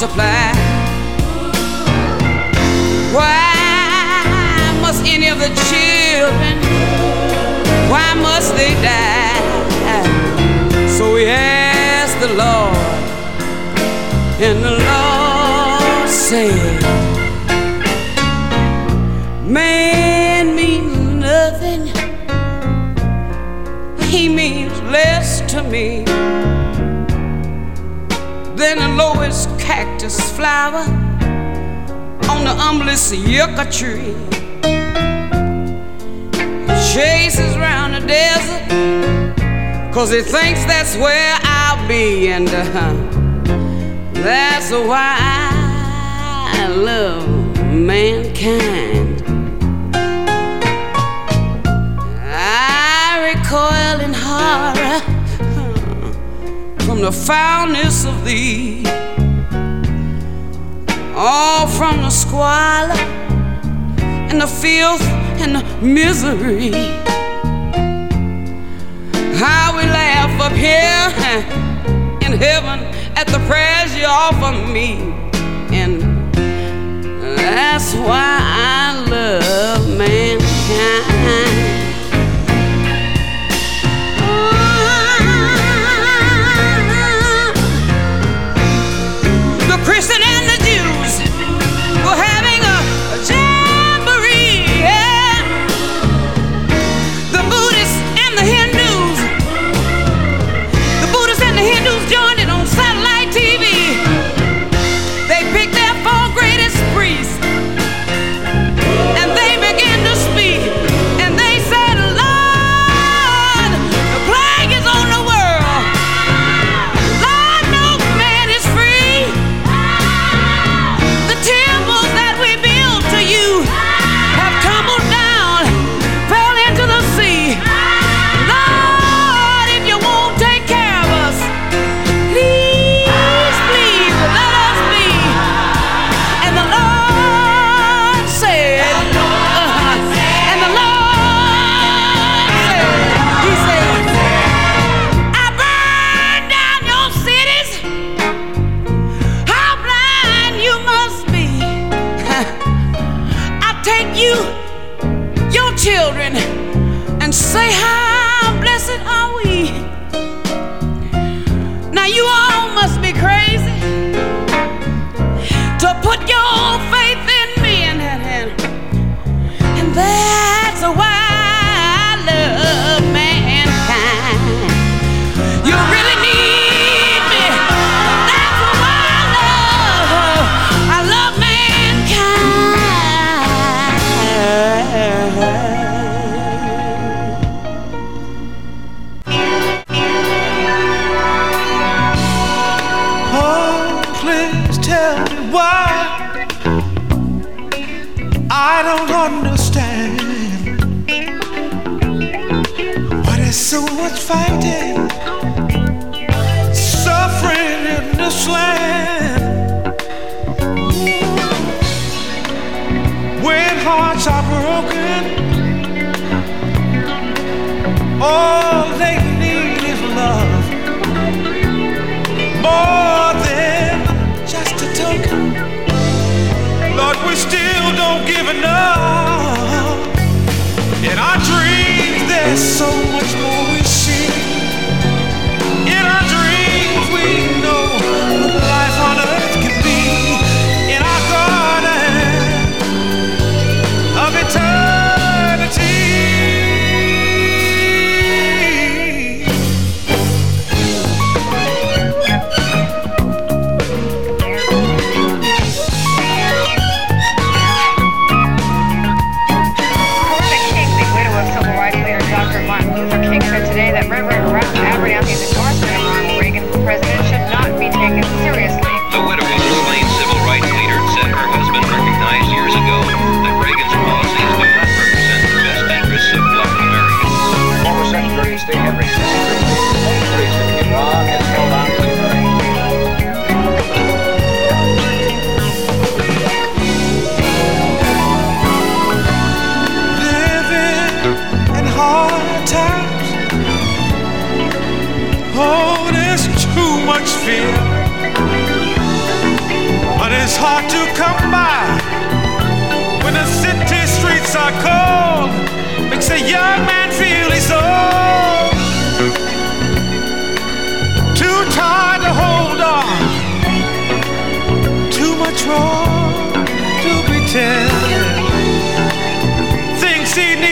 multiply. Why must any of the children, why must they die? So we asked the Lord, and the Lord said, Man means nothing, he means less to me than the lowest cactus flower on the humblest yucca tree. Chases around the desert, cause he thinks that's where I'll be, and uh, that's why I love mankind. I recoil in horror from the foulness of thee all from the squalor and the filth and the misery. How we laugh up here in heaven at the prayers you offer me, and that's why I love mankind. be taken seriously. The widow. Fear. But it's hard to come by when the city streets are cold. Makes a young man feel he's old. Too tired to hold on. Too much wrong to pretend. Thinks he needs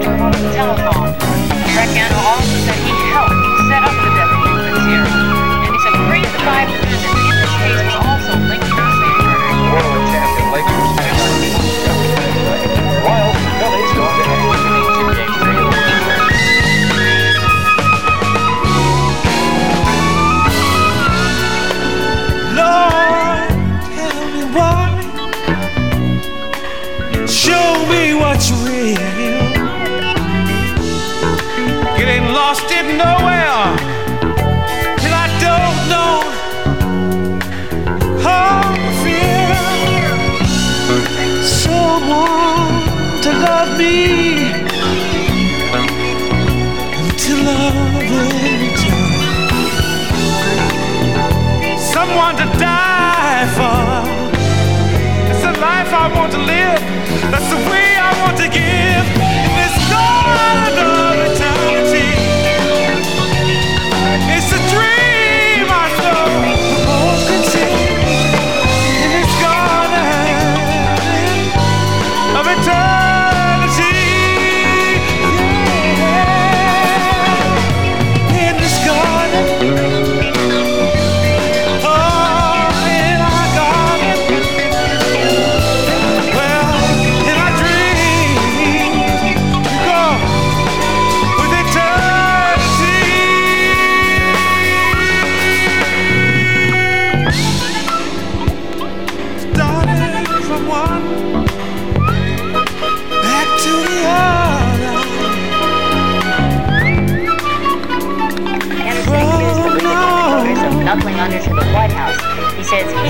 telephone. Fracciano also said me to love in someone to die for. It's the life I want to live.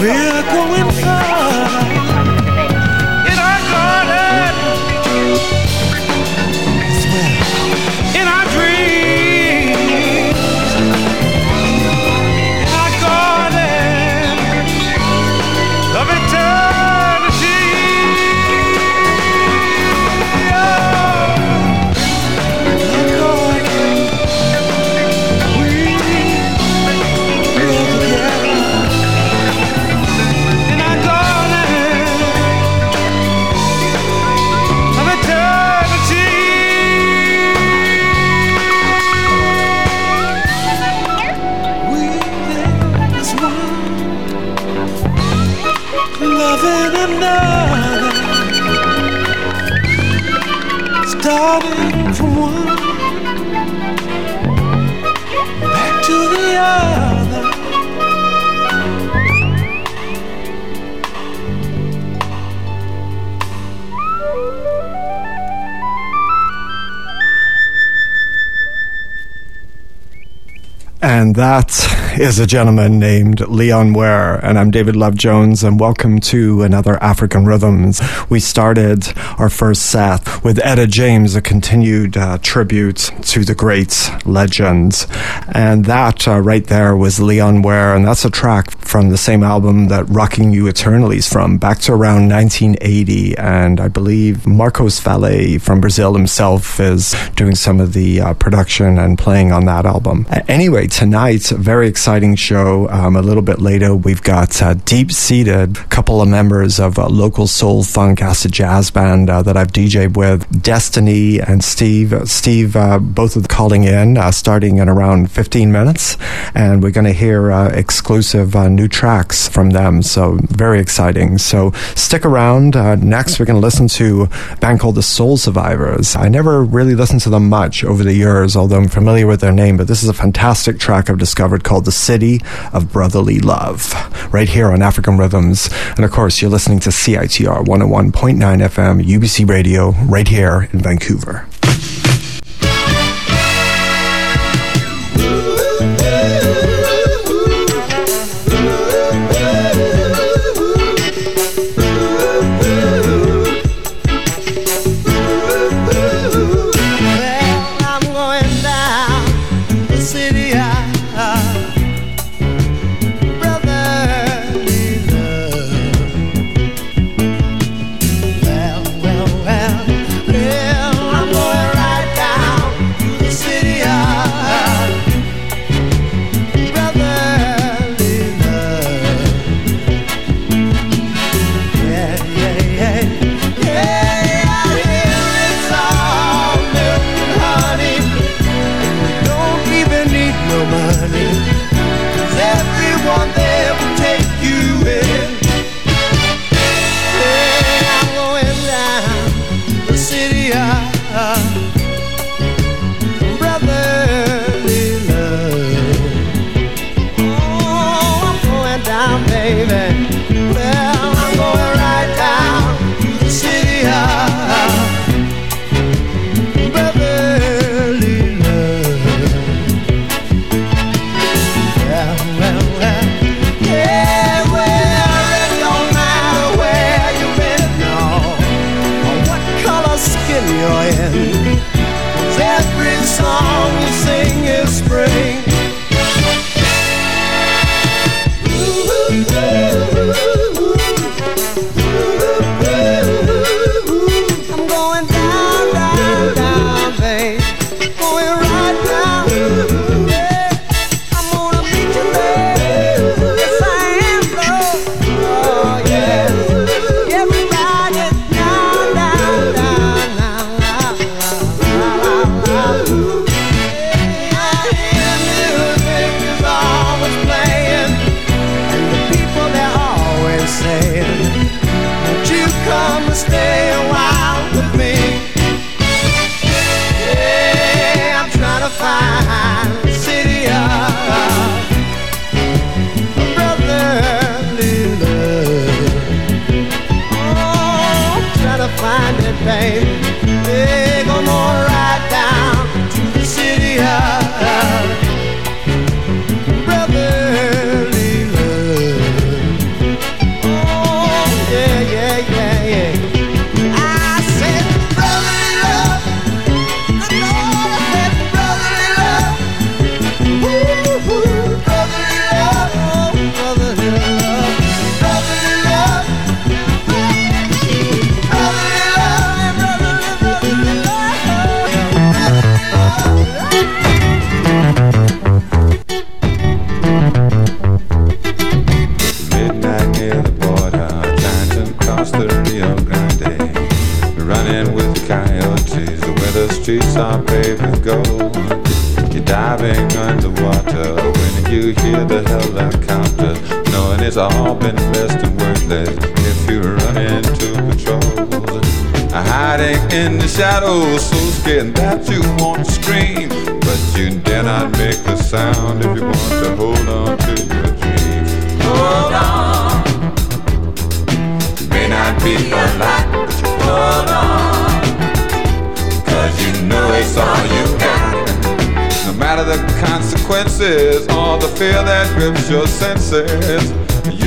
He that is a gentleman named Leon Ware. And I'm David Love Jones, and welcome to another African Rhythms. We started our first set with Etta James, a continued uh, tribute to the great legends. And that uh, right there was Leon Ware, and that's a track from the same album that Rocking You Eternally is from, back to around 1980. And I believe Marcos Valle from Brazil himself is doing some of the uh, production and playing on that album. Anyway, tonight, very exciting show. Um, a little bit later, we've got uh, deep seated a couple of members of a local soul funk acid jazz band uh, that I've DJed with, Destiny and Steve. Steve, uh, both of calling in, uh, starting in around 15 minutes, and we're going to hear uh, exclusive uh, new tracks from them. So very exciting. So stick around. next, we're going to listen to a band called the Soul Survivors. I never really listened to them much over the years, although I'm familiar with their name, but this is a fantastic track I've discovered called The City of Brotherly Love, right here on African Rhythms. And of course, you're listening to CITR 101.9 FM, UBC Radio, right here in Vancouver.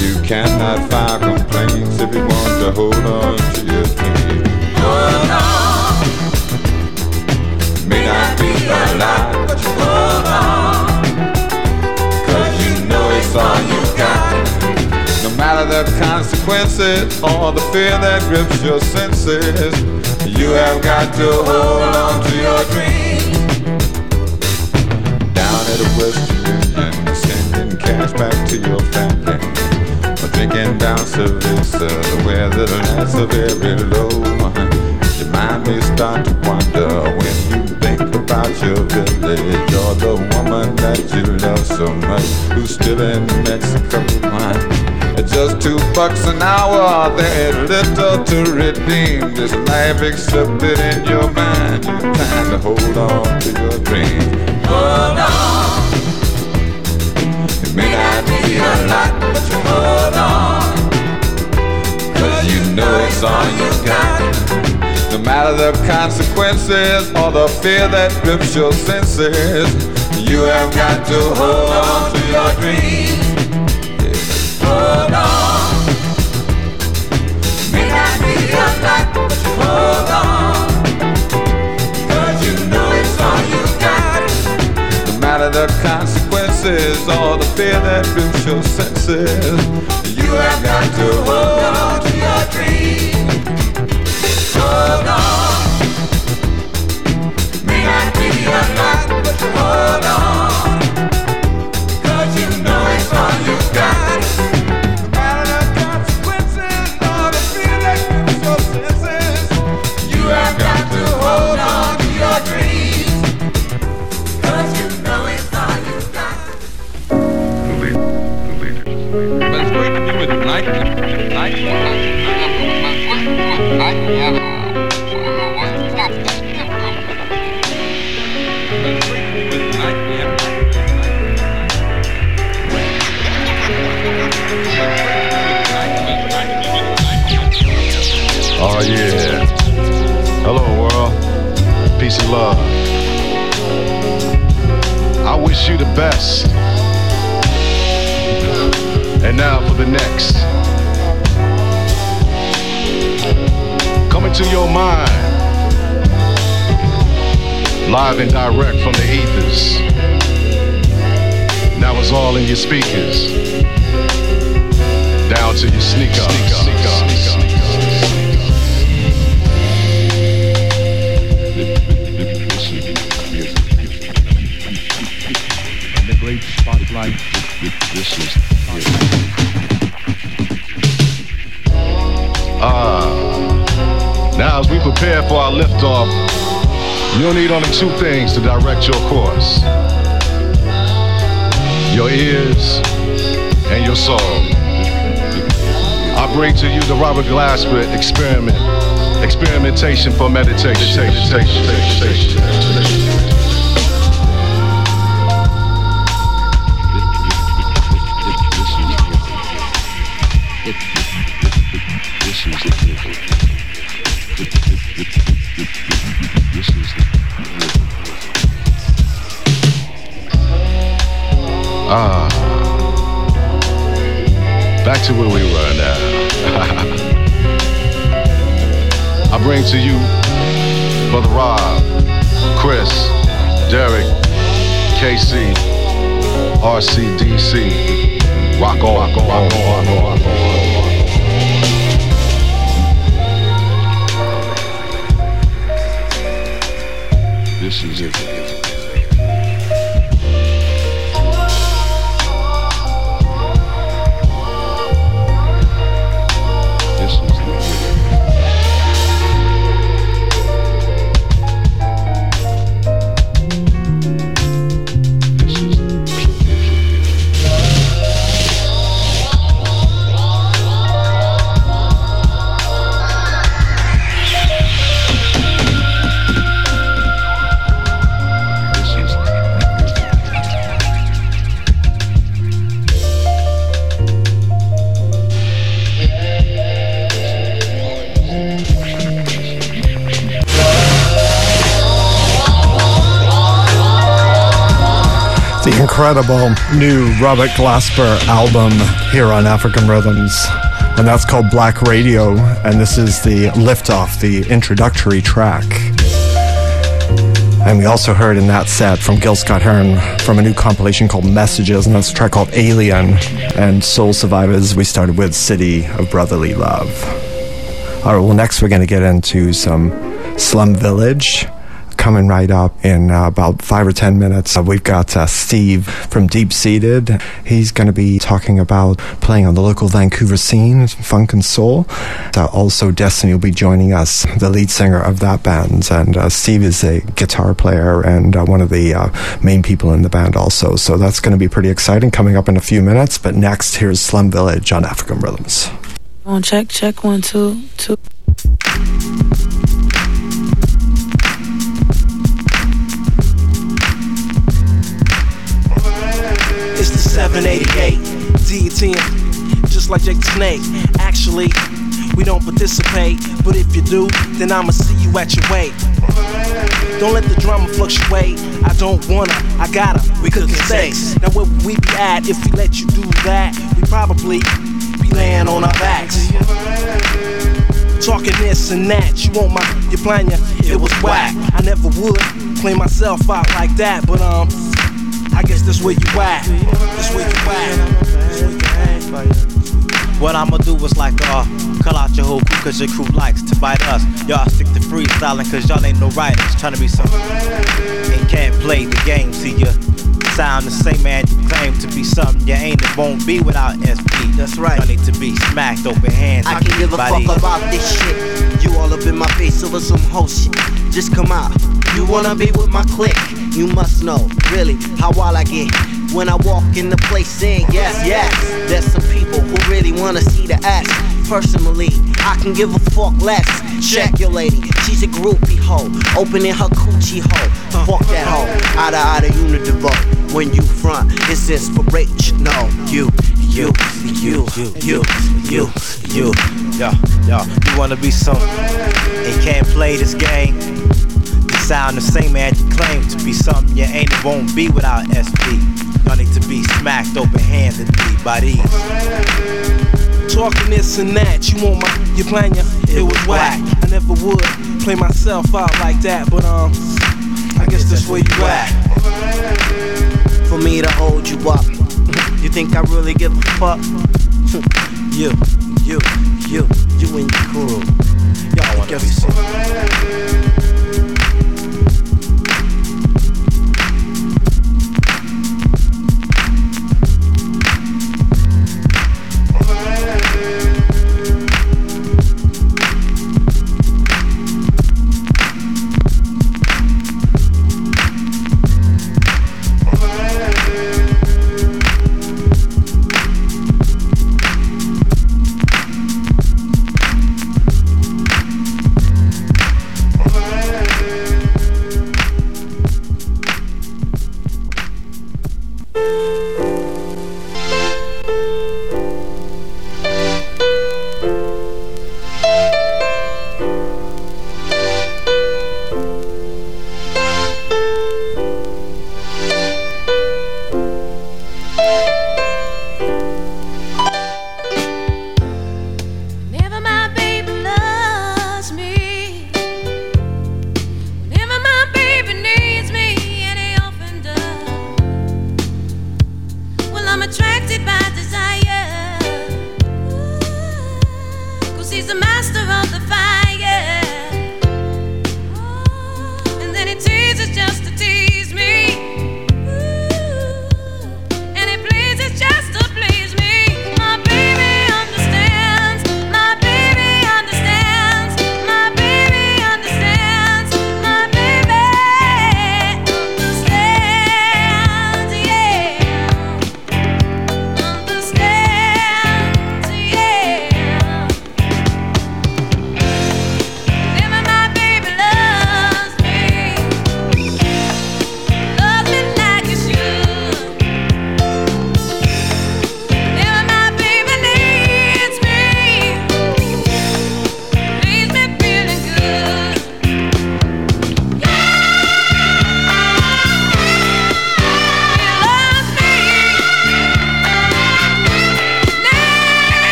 You cannot file complaints if you want to hold on to your dream. Hold on. May not be a lot, but you hold on. Cause you know it's all you got. No matter the consequences or the fear that grips your senses, you have got to hold on to your dreams. Down at the Western Union, sending cash back to your family. Or drinking down Savissa, where uh, the lights are very low. Your mind may start to wander when you think about your village or the woman that you love so much who's still in Mexico. At just two bucks an hour, there ain't little to redeem this life except it in your mind. You're trying to hold on to your dream. Hold on. It may not be a lot, hold on. Cause you know it's all you got. No matter the consequences or the fear that grips your senses, you have got to hold on to your dreams. Yeah. Hold on. May not be a lot, but hold on. Cause you know it's all you got. No matter the consequences or the fear that grips your senses, you have got to hold on to your dreams. Hold on. May not be a lot, but hold on. Oh yeah. Hello world. Peace and love. I wish you the best. And now for the next. To your mind. Live and direct from the ethers. Now it's all in your speakers. Down to your sneakers. This is Ah. Now, as we prepare for our liftoff, you'll need only two things to direct your course your ears and your soul. I bring to you the Robert Glasper experiment, experimentation for meditation. meditation, to where we were now. I bring to you Brother Rob, Chris, Derek, KC, RCDC. Rock on, rock on, rock on, rock on. This is it. Incredible new Robert Glasper album here on African Rhythms. And that's called Black Radio. And this is the liftoff, the introductory track. And we also heard in that set from Gil Scott Heron from a new compilation called Messages, and that's a track called Alien. And Soul Survivors, we started with City of Brotherly Love. All right, well, next we're going to get into some Slum Village coming right up in uh, about five or ten minutes. Uh, we've got uh, Steve from Deep Seated. He's going to be talking about playing on the local Vancouver scene, funk and soul. Uh, also, Destiny will be joining us, the lead singer of that band. And uh, Steve is a guitar player and one of the main people in the band, also. So that's going to be pretty exciting coming up in a few minutes. But next, here's Slum Village on African Rhythms. On check, check one, two, two. 788 D10, just like Jake the Snake. Actually, we don't participate, but if you do, then I'ma see you at your weight. Don't let the drama fluctuate. I don't wanna, I gotta. We cooking steaks. Now where would we be at if we let you do that? We probably be laying on our backs. Talking this and that, you want my, you plan ya, it was whack. I never would play myself out like that, but um, I guess that's where you at. That's where you at. That's where you at. What I'ma do is like, uh, call out your whole crew cause your crew likes to bite us. Y'all stick to freestyling cause y'all ain't no writers. Trying to be some and can't play the game. See ya sound the same man you claim to be something you ain't. It won't be without SP. That's right. Y'all need to be smacked open hands. I can give a fuck about this shit. All up in my face over some whole shit. Just come out. You wanna be with my clique? You must know, really, how wild I get. When I walk in the place saying yes, yes. There's some people who really wanna see the ass. Personally, I can give a fuck less. Check your lady, she's a groupie hoe. Opening her coochie hole. Fuck that hoe. Outta outta unidivo. When you front, it's. No, you, you, you, you, you, you. Yo, yo, you wanna be something and can't play this game. You sound the same as you claim to be something you ain't. It won't be without SP. Y'all need to be smacked open handedly by these. Talking this and that, you want my, you plan ya, it was whack. I never would play myself out like that, but um, I guess that's where you at. For me to hold you up. You think I really give a fuck? you, you, you, you and your crew. Y'all wanna be some.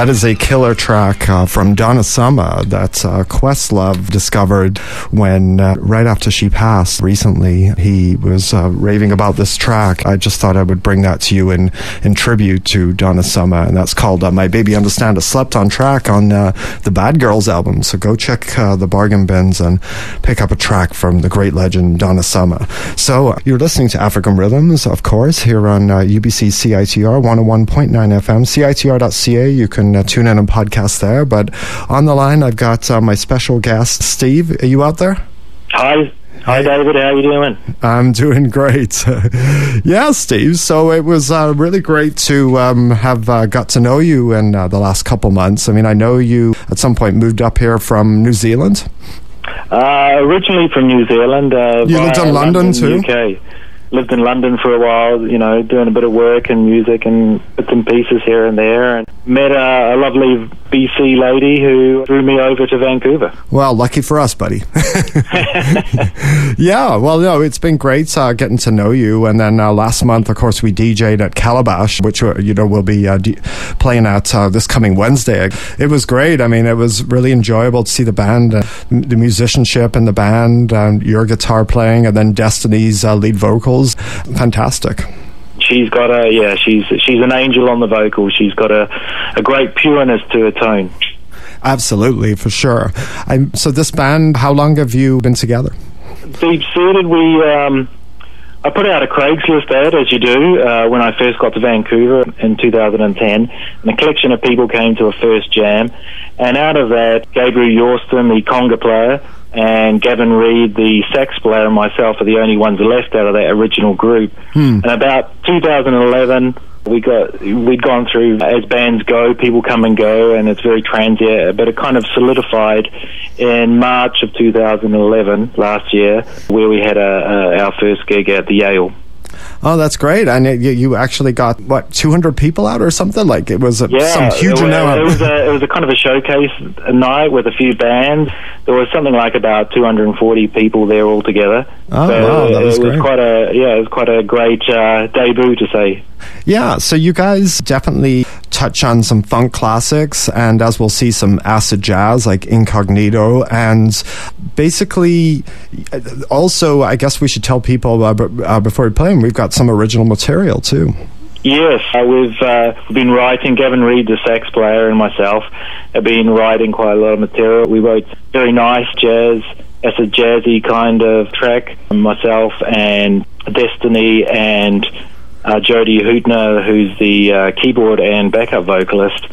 That is a killer track uh, from Donna Summer that uh, Questlove discovered when, uh, right after she passed recently, he was uh, raving about this track. I just thought I would bring that to you in, in tribute to Donna Summer, and that's called uh, My Baby Understand, a slept on track on uh, the Bad Girls album. So go check the bargain bins and pick up a track from the great legend Donna Summer. So you're listening to African Rhythms, of course, here on UBC CITR 101.9 FM, CITR.ca. You can uh, tune in and podcast there. But on the line, I've got uh, my special guest, Steve. Are you out there? Hi. Hi, David. How you doing? I'm doing great. yeah, Steve. So it was uh, really great to um, have uh, got to know you in uh, the last couple months. I mean, I know you at some point moved up here from New Zealand. Uh, originally from New Zealand. Uh, You lived in London too? UK. Lived in London for a while, you know, doing a bit of work and music and bits and pieces here and there. And met a, a lovely BC lady who drew me over to Vancouver. Well, lucky for us, buddy. yeah, well, no, it's been great uh, getting to know you. And then uh, last month, of course, we DJ'd at Calabash, which uh, you know we'll be uh, d- playing at uh, this coming Wednesday. It was great. I mean, it was really enjoyable to see the band, uh, the musicianship in the band, um, your guitar playing, and then Destiny's lead vocals. Fantastic. She's got a yeah, she's she's an angel on the vocals. She's got a a great pureness to her tone. Absolutely, for sure. I'm, so this band, how long have you been together? Deep seated, we um, I put out a Craigslist ad as you do uh, when I first got to Vancouver in 2010, and a collection of people came to a first jam, and out of that, Gabriel Yorston, the conga player, and Gavin Reed, the sax player, and myself are the only ones left out of that original group. Hmm. And about 2011, we got we'd gone through as bands go, people come and go, and it's very transient. But it kind of solidified in March of 2011 last year, where we had a, a, our first gig at the Yale. Oh, that's great! And it, you, you actually got what 200 people out or something? Like it was a, Yeah, some huge it, amount. It was a it was a kind of a showcase night with a few bands. There was something like about 240 people there altogether. Oh, so wow, that it, was great. quite a yeah, it was quite a great uh, debut to say. Yeah, so you guys definitely touch on some funk classics, and as we'll see, some acid jazz like Incognito, and basically, uh, also, I guess we should tell people uh, b- uh, before we play them, we've got some original material too. Yes, we've uh, been writing. Gavin Reed, the sax player, and myself have been writing quite a lot of material. We wrote very nice jazz, as a jazzy kind of track. Myself and Destiny and uh, Jody Hootner, who's the uh, keyboard and backup vocalist.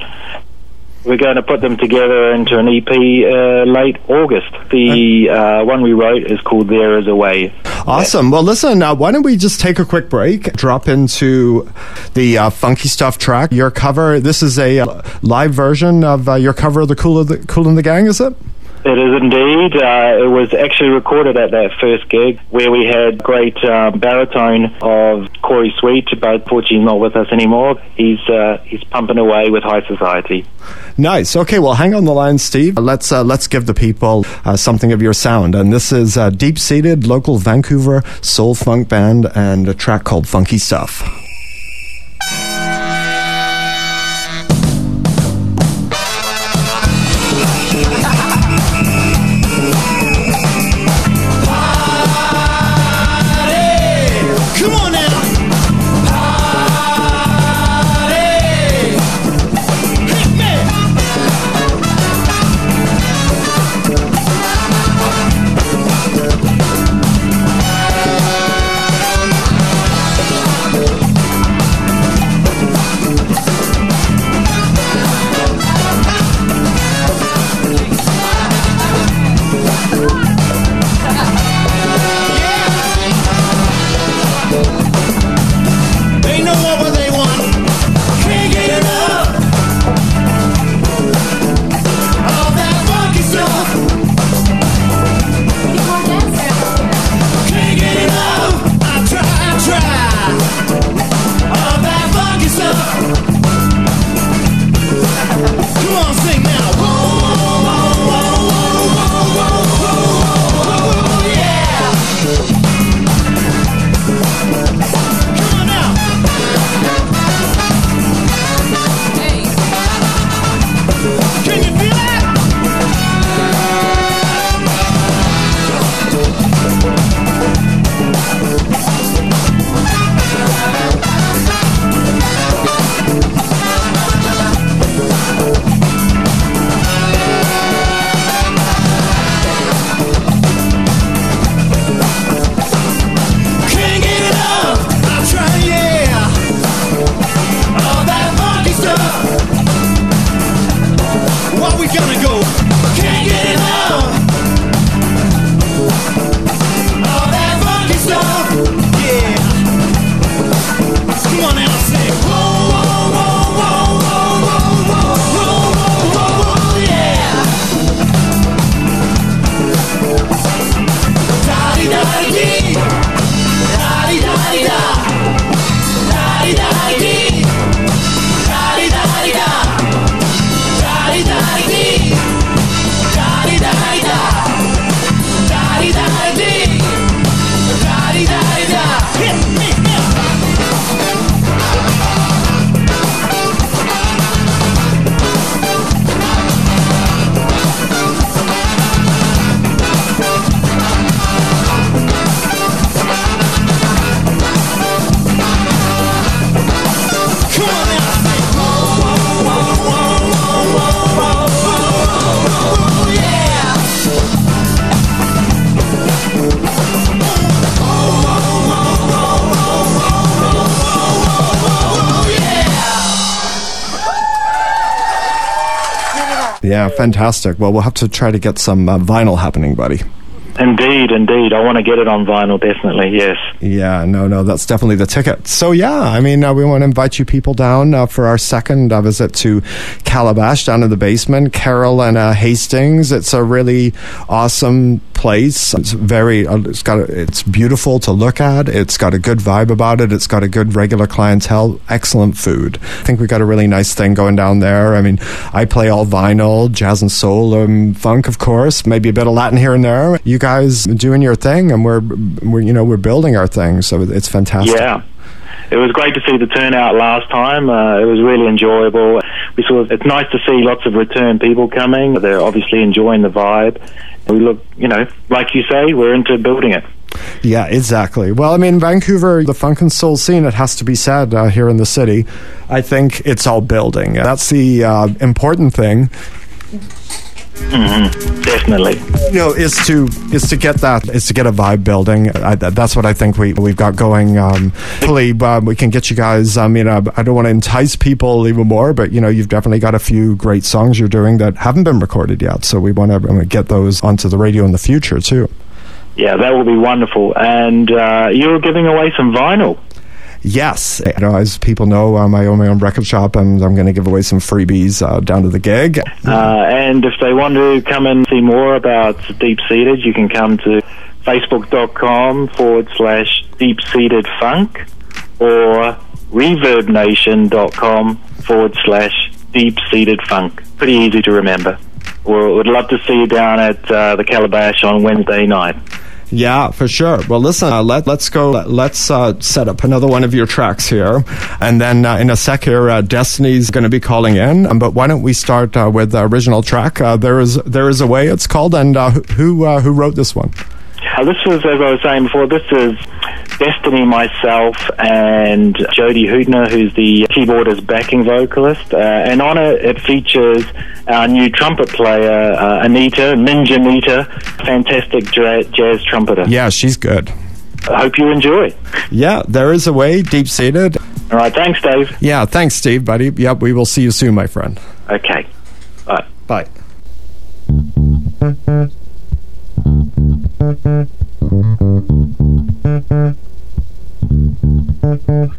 We're going to put them together into an EP uh, late August. The uh, one we wrote is called "There Is a Way." Awesome. Well, listen, uh, why don't we just take a quick break, drop into the uh, funky stuff track, your cover. This is a uh, live version of uh, your cover of the Kool, of the Kool and the Gang, is it? It is indeed. Uh, it was actually recorded at that first gig where we had great um, baritone of Corey Sweet, but unfortunately he's not with us anymore. He's uh, he's pumping away with High Society. Nice. Okay, well, hang on the line, Steve. Let's uh, let's give the people uh, something of your sound. And this is a deep-seated local Vancouver soul funk band and a track called Funky Stuff. Yeah, fantastic. Well, we'll have to try to get some uh, vinyl happening, buddy. Indeed, indeed. I want to get it on vinyl, definitely, yes. Yeah, no, no, that's definitely the ticket. So, yeah, I mean, uh, we want to invite you people down uh, for our second uh, visit to Calabash down in the basement. Carrall and uh, Hastings. It's a really awesome place. It's very, uh, it's got, a, it's beautiful to look at. It's got a good vibe about it. It's got a good regular clientele. Excellent food. I think we got a really nice thing going down there. I mean, I play all vinyl, jazz and soul, um, funk, of course, maybe a bit of Latin here and there. You guys doing your thing, and we're, we're you know, we're building our thing. So it's fantastic. Yeah. It was great to see the turnout last time. Uh, it was really enjoyable. We saw it's nice to see lots of return people coming. They're obviously enjoying the vibe. We look, you know, like you say, we're into building it. Yeah, exactly. Well, I mean, Vancouver, the funk and soul scene, it has to be said uh, here in the city, I think it's all building. That's the uh, important thing. Mm-hmm. Definitely. You know, is to is to get that is to get a vibe building. I, that's what I think we we've got going. Um, hopefully, um, we can get you guys. I mean, uh, I don't want to entice people even more, but you know, you've definitely got a few great songs you're doing that haven't been recorded yet. So we want to get those onto the radio in the future too. Yeah, that will be wonderful. And uh, you're giving away some vinyl. Yes, you know, as people know, um, I own my own record shop, and I'm going to give away some freebies uh, down to the gig. Uh, and if they want to come and see more about Deep Seated, you can come to facebook.com forward slash deep seated funk or reverbnation.com forward slash deep seated funk. Pretty easy to remember. We would love to see you down at uh, the Calabash on Wednesday night. Yeah, for sure. Well, listen, uh, let, let's go. Let's uh, set up another one of your tracks here. And then uh, in a sec here, uh, Destiny's going to be calling in. Um, but why don't we start uh, with the original track? Uh, there is there is a way it's called. And who who wrote this one? this was, as I was saying before, this is Destiny, myself, and Jody Hudner, who's the keyboardist backing vocalist. Uh, and on it, it features our new trumpet player, uh, Anita, Ninja Anita, fantastic jazz trumpeter. Yeah, she's good. I hope you enjoy. Yeah, there is a way, deep seated. All right, thanks, Dave. Yeah, thanks, Steve, buddy. Yep, we will see you soon, my friend. Okay. Bye. Bye. Thank you.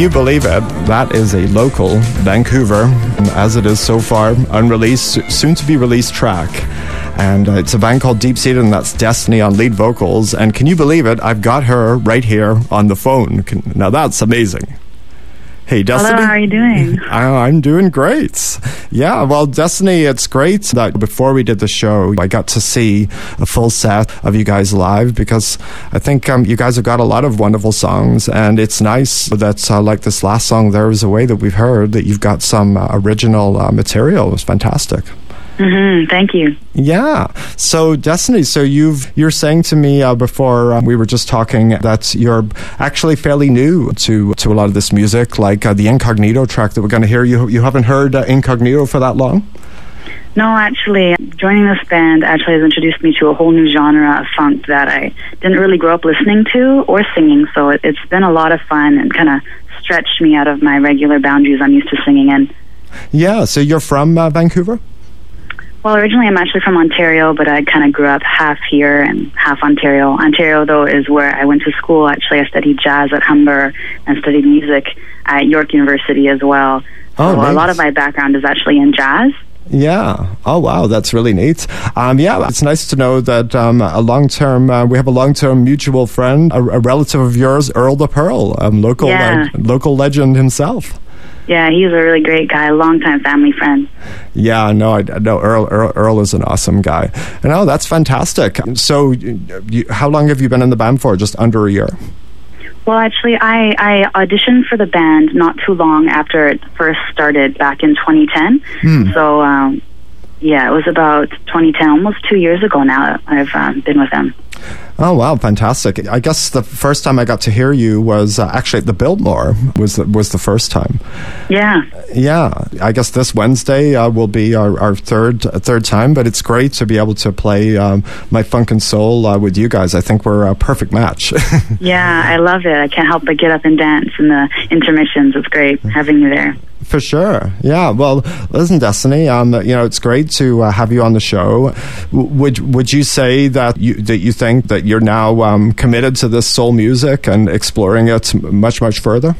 you believe it? That is a local Vancouver, as it is so far, unreleased, soon to be released track. And uh, it's a band called Deep Seated, and that's Destiny on lead vocals. And can you believe it? I've got her right here on the phone. Now that's amazing. Hey, Destiny. Hello, how are you doing? I, I'm doing great. Yeah, well, Destiny, it's great that before we did the show, I got to see a full set of you guys live because I think um, you guys have got a lot of wonderful songs, and it's nice that, uh, like this last song, There Is a Way that we've heard, that you've got some uh, original uh, material. It was fantastic. hmm thank you. Yeah. So, Destiny, so you've you're saying to me uh, before um, we were just talking that you're actually fairly new to to a lot of this music, like uh, the Incognito track that we're going to hear. You you haven't heard uh, Incognito for that long. No, actually, joining this band actually has introduced me to a whole new genre of funk that I didn't really grow up listening to or singing. So it, it's been a lot of fun and kind of stretched me out of my regular boundaries I'm used to singing in. Yeah. So you're from uh, Vancouver. Well, originally I'm actually from Ontario, but I kind of grew up half here and half Ontario. Ontario, though, is where I went to school. Actually, I studied jazz at Humber and studied music at York University as well. Oh, so nice. a lot of my background is actually in jazz. Yeah. Oh, wow. That's really neat. Um, yeah, it's nice to know that um, a long term, uh, we have a long term mutual friend, a, a relative of yours, Earl the Pearl, um, local, Yeah. uh, local legend himself. Yeah, he's a really great guy, a longtime family friend. Yeah, no, I no. Earl, Earl, Earl is an awesome guy. And oh, that's fantastic. So, you, you, how long have you been in the band for? Just under a year. Well, actually, I, I auditioned for the band not too long after it first started back in 2010. Hmm. So, um, yeah, it was about 2010, almost two years ago now. I've um, been with them. Oh wow, fantastic! I guess the first time I got to hear you was uh, actually at the Biltmore. Was the, was the first time? Yeah. Yeah, I guess this Wednesday uh, will be our, our third uh, third time, but it's great to be able to play um, my funk and soul uh, with you guys. I think we're a perfect match. Yeah, I love it. I can't help but get up and dance in the intermissions. It's great having you there. For sure. Yeah. Well, listen, Destiny. Um, you know, it's great to uh, have you on the show. W- would Would you say that you that you think that you're now um, committed to this soul music and exploring it much much further?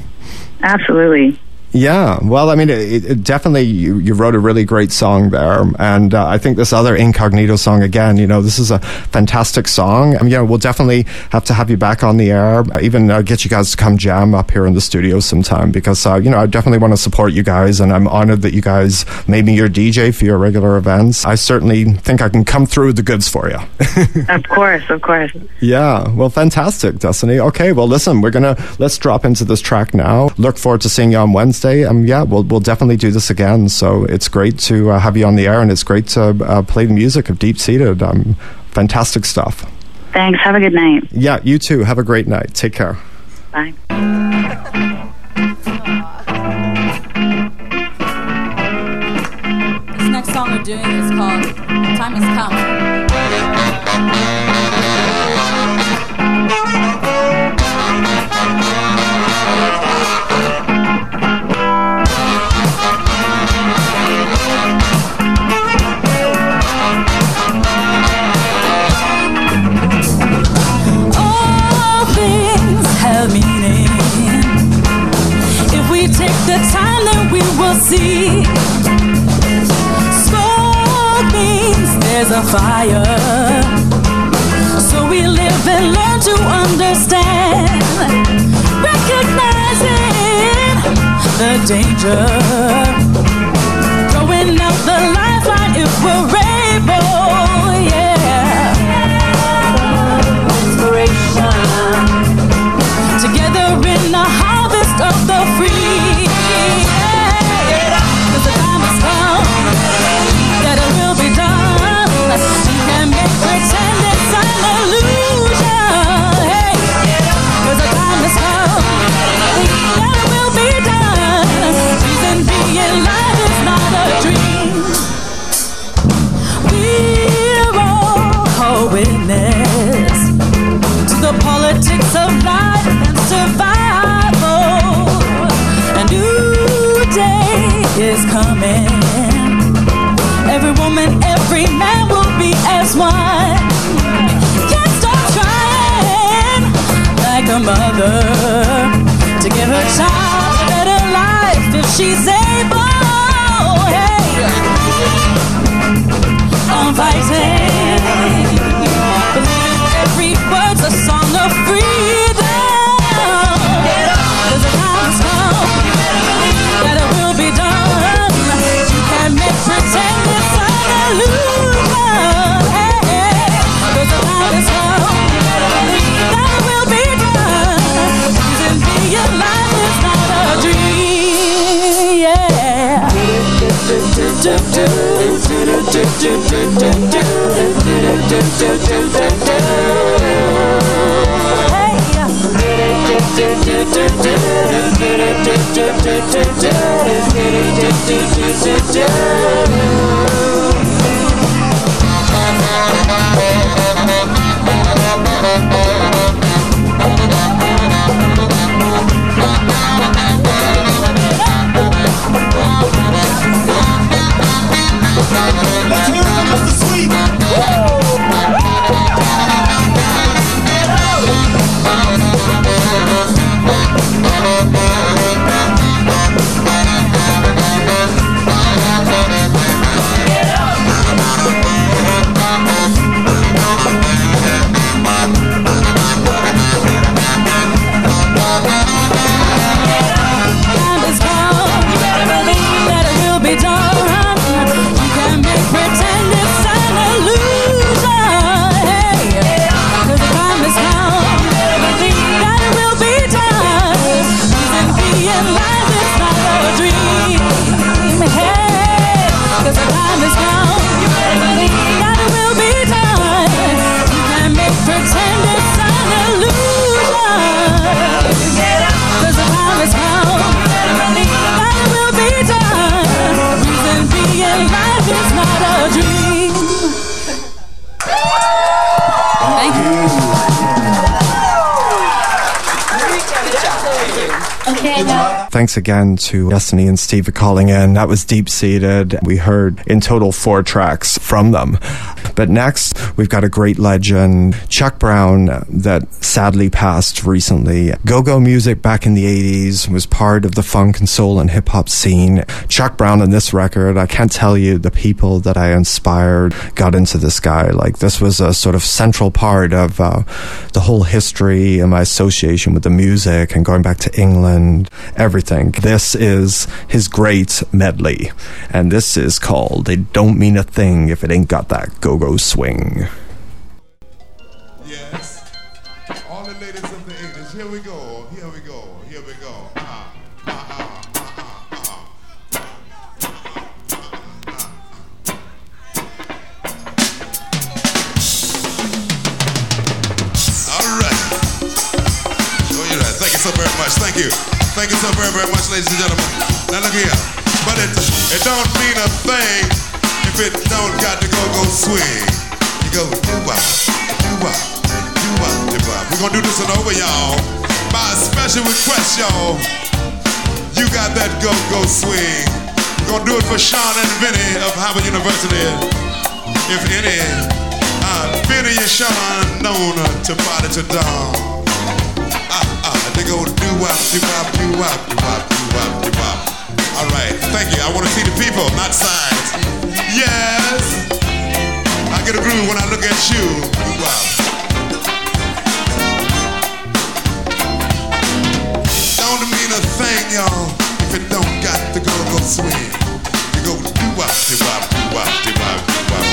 Absolutely. Yeah, well, I mean, it, it definitely you, you wrote a really great song there, and uh, I think this other incognito song again. You know, this is a fantastic song. I mean, you know, we'll definitely have to have you back on the air, even uh, get you guys to come jam up here in the studio sometime because uh, you know I definitely want to support you guys, and I'm honored that you guys made me your DJ for your regular events. I certainly think I can come through the goods for you. of course, of course. Yeah, well, fantastic, Destiny. Okay, well, listen, we're gonna let's drop into this track now. Look forward to seeing you on Wednesday. Um, yeah, we'll we'll definitely do this again. So it's great to uh, have you on the air, and it's great to uh, play the music of Deep Seated. Um, fantastic stuff. Thanks. Have a good night. Yeah, you too. Have a great night. Take care. Bye. This next song we're doing is called Time Has Come. See. Smoke means there's a fire. So we live and learn to understand. Recognizing the danger. Mother to give her child a better life if she's able. Hey, I'm fighting. Yeah. Let's hear it Thanks again to Destiny and Steve for calling in. That was deep seated. We heard in total four tracks from them. But next, we've got a great legend, Chuck Brown, that sadly passed recently. Go go music back in the 80s was part of the funk and soul and hip hop scene. Chuck Brown on this record, I can't tell you the people that I inspired got into this guy. Like, this was a sort of central part of uh, the whole history and my association with the music and going back to England, everything. This is his great medley. And this is called It Don't Mean a Thing If It Ain't Got That Go Go Swing. Yes. All the ladies of the 80s, here we go, here we go, here we go. Ah, ah, ah, ah, ah, ah. So very much. Thank you. Thank you so very, very much, ladies and gentlemen. Now look here. But it, it don't mean a thing if it don't got to go go swing. You go do wop, do wop, gonna do this one over, y'all. By a special request, y'all. You got that go go swing. We're gonna do it for Sean and Vinny of Harvard University. If any, uh, Vinny and Sean known to party to dawn. Ah, ah, they go do wop, do wop, do wop, do wop, do wop, do wop. All right, thank you. I want to see the people, not signs. Yes. I get a groove when I look at you. Do y'all, if it don't got to go go swing. You go do wop, do wop, do wop, do wop, do wop.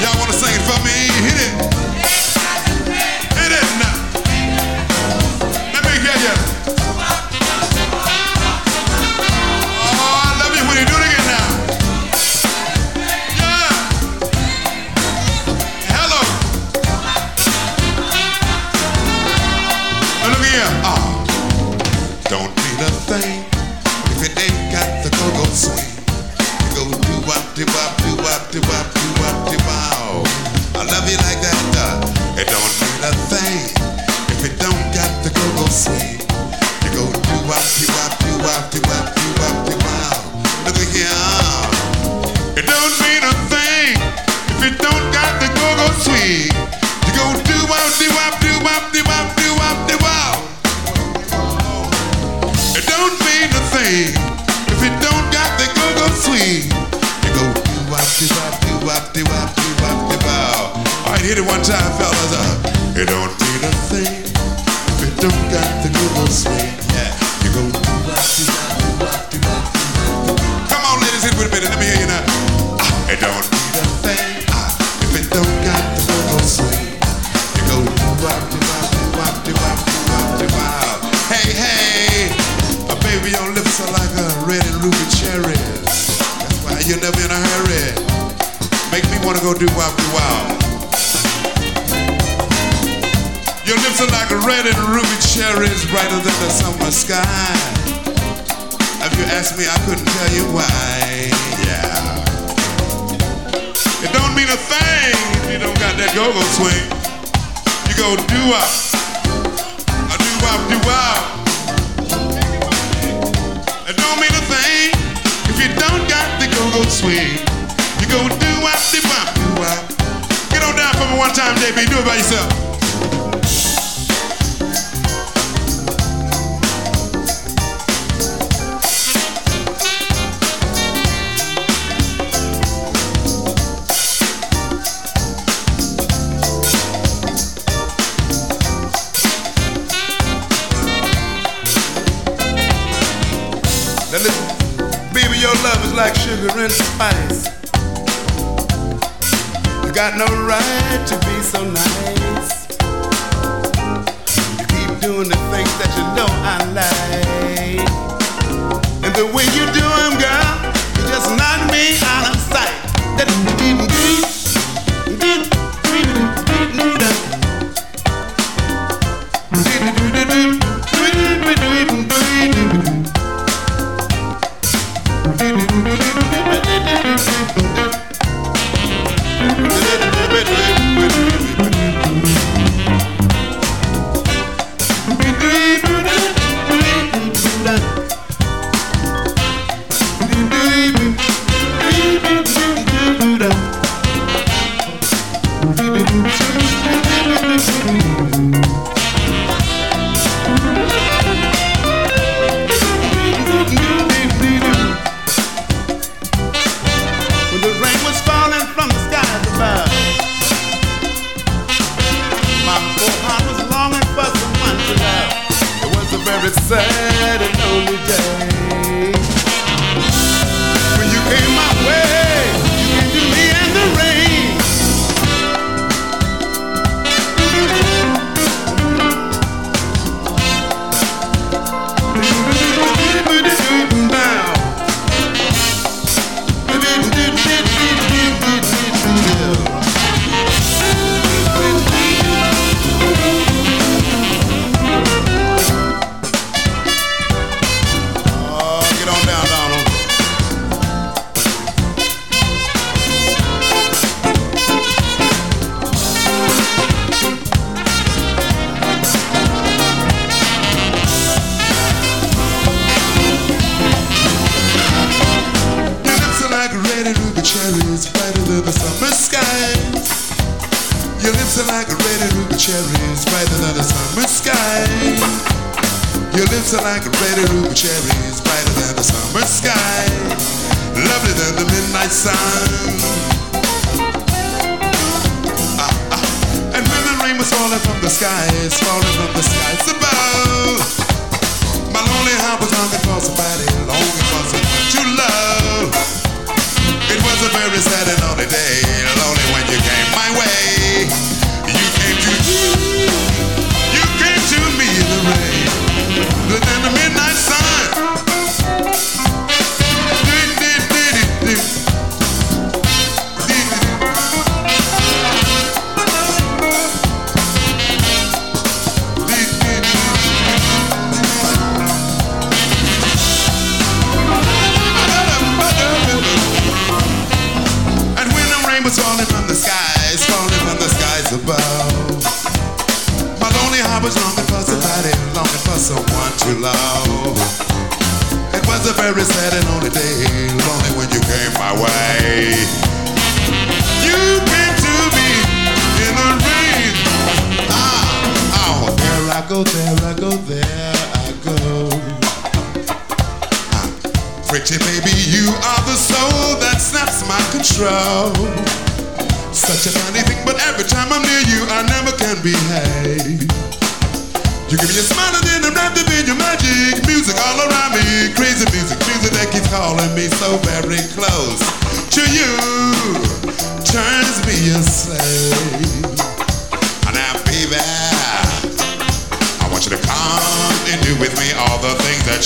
Y'all wanna sing it for me? Hit it. Are like red and ruby cherries, brighter than the summer sky. If you ask me, I couldn't tell you why. Yeah. It don't mean a thing if you don't got that go-go swing. You go do wop, a do wop, do wop. It don't mean a thing if you don't got the go-go swing. You go do wop, do wop, do wop. Get on down for me one time, JB. Do it by yourself. Like sugar and spice. You got no right to be so nice. You keep doing the things that you know I like.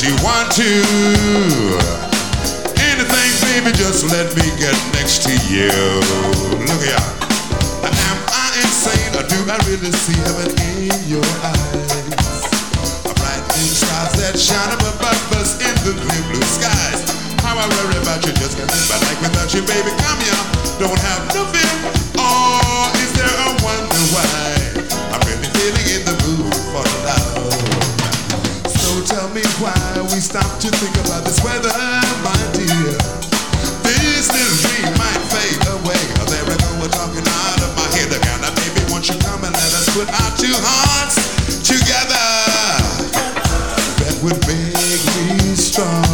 you want to. Anything, baby, just let me get next to you. Look at y'all. Am I insane or do I really see heaven in your eyes? A brightening stars that shine above us in the clear blue skies. How I worry about you, just can't live my life without you, baby. Come here, don't have no fear. Oh, is there a wonder why? tell me why we stop to think about this weather, my dear. This little dream might fade away. There we go, we're talking out of my head again. Now, baby, won't you come and let us put our two hearts together? That would make me strong.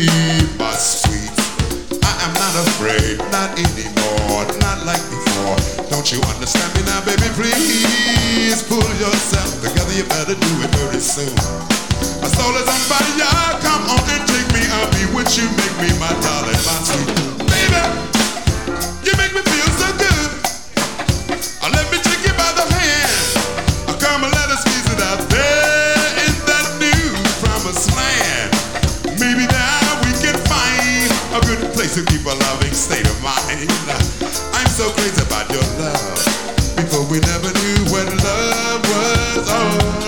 me, my sweet. I am not afraid, not anymore, not like before. Don't you understand me now, baby? Please pull yourself together, you better do it very soon. My soul is on fire, come on and take me, I'll be with you, make me my darling, my sweet. Baby, you make me feel so God your love. Before we never knew what love was all.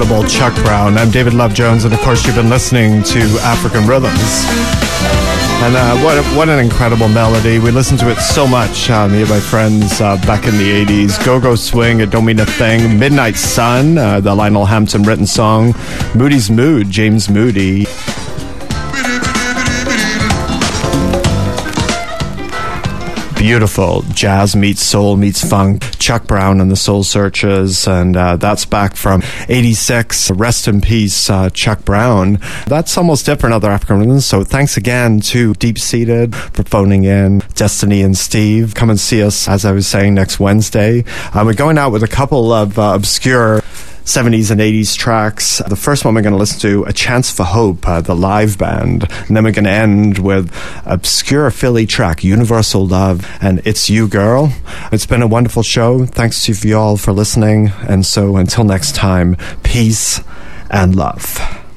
Incredible Chuck Brown. I'm David Love Jones, and of course, you've been listening to African Rhythms. And uh, what, what an incredible melody. We listened to it so much, uh, me and my friends, uh, back in the 80s. Go Go Swing, It Don't Mean a Thing. Midnight Sun, uh, the Lionel Hampton written song. Moody's Mood, James Moody. Beautiful jazz meets soul meets funk. Chuck Brown and the Soul Searchers, and uh, that's back from '86. Rest in peace, uh, Chuck Brown. That's almost different other African rhythms. So thanks again to Deep Seated for phoning in. Destiny and Steve, come and see us as I was saying next Wednesday. Uh, we're going out with a couple of uh, obscure. 70s and 80s tracks. The first one we're going to listen to, A Chance for Hope, uh, the live band. And then we're going to end with obscure Philly track, Universal Love, and It's You Girl. It's been a wonderful show. Thanks to you all for listening. And so until next time, peace and love.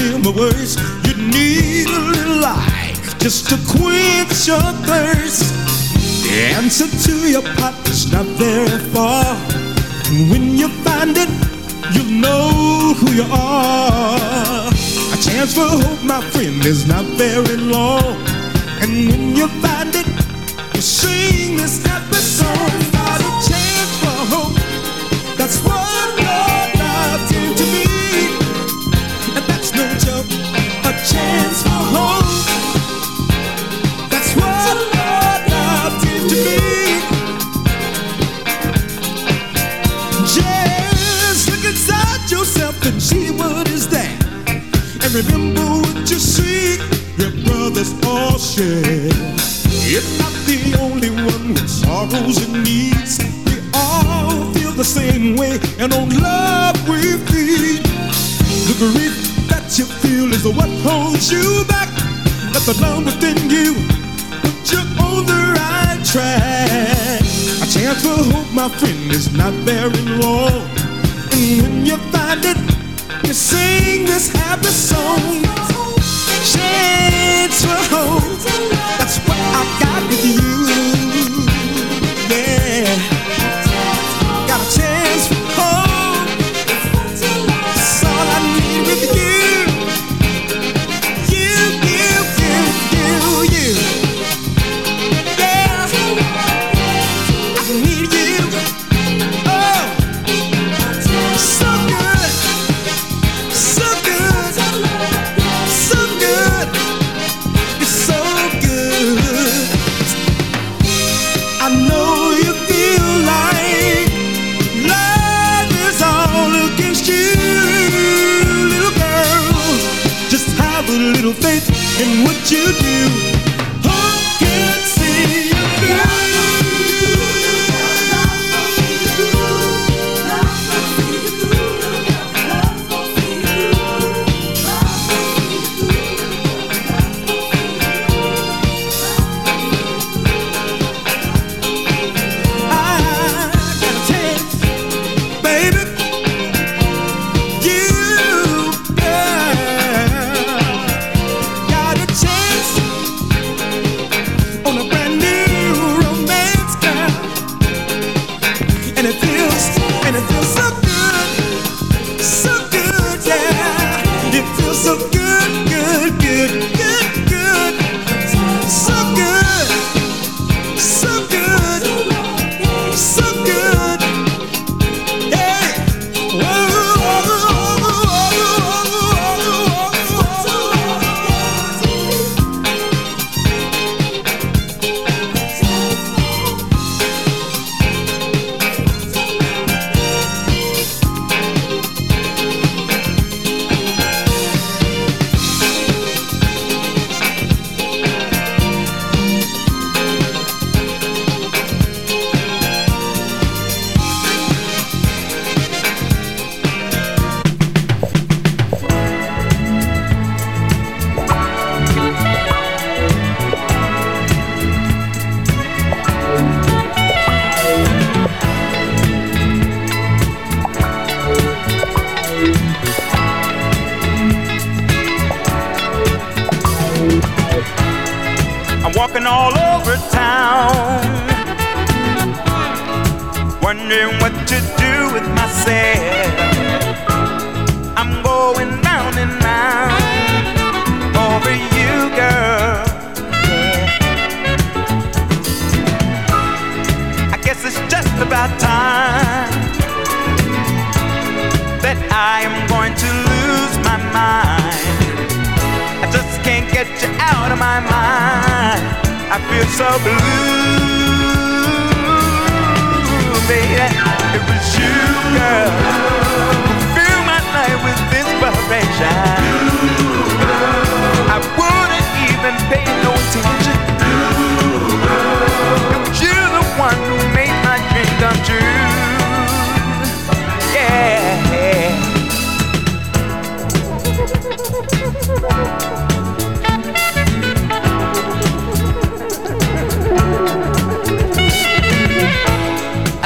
Them are worse. You need a little light just to quench your thirst. The answer to your pot is not very far. And when you find it, you'll know who you are. A chance for hope, my friend, is not very long. And when you find Remember what you see, your brothers all share. You're not the only one with sorrows and needs. We all feel the same way, and on love we feed. The grief that you feel is what holds you back. Let the love within you put you on the right track. A chance for hope, my friend, is not very long. And when you sing this happy song. Chance for hope, that's what I've got with you.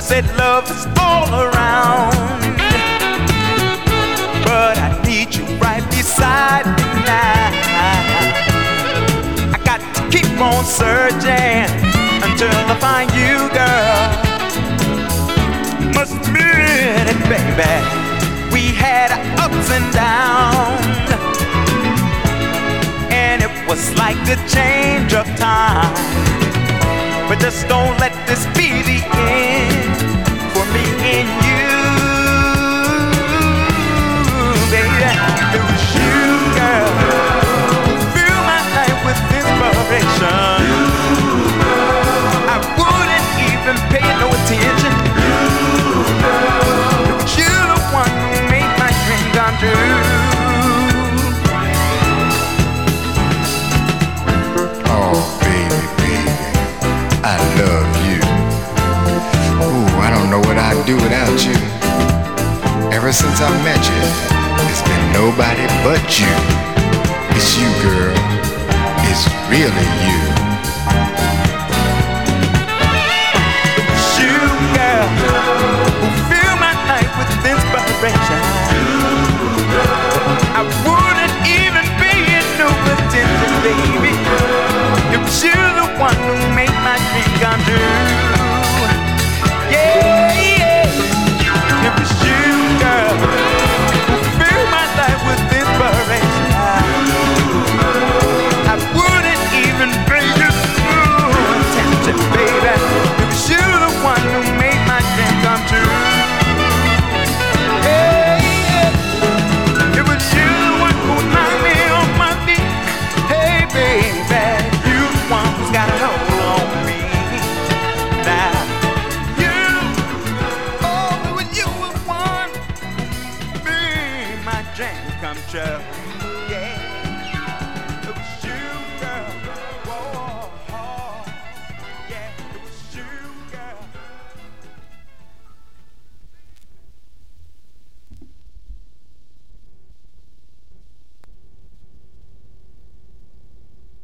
Said love is all around, but I need you right beside me now. I got to keep on searching until I find you, girl. Must admit it, baby. We had ups and downs, and it was like a change of time. But just don't let this be the end paying no attention. But you're the one who made my dream come true. Oh, baby, baby, I love you. Ooh, I don't know what I'd do without you. Ever since I met you, it's been nobody but you. It's you, girl. It's really you.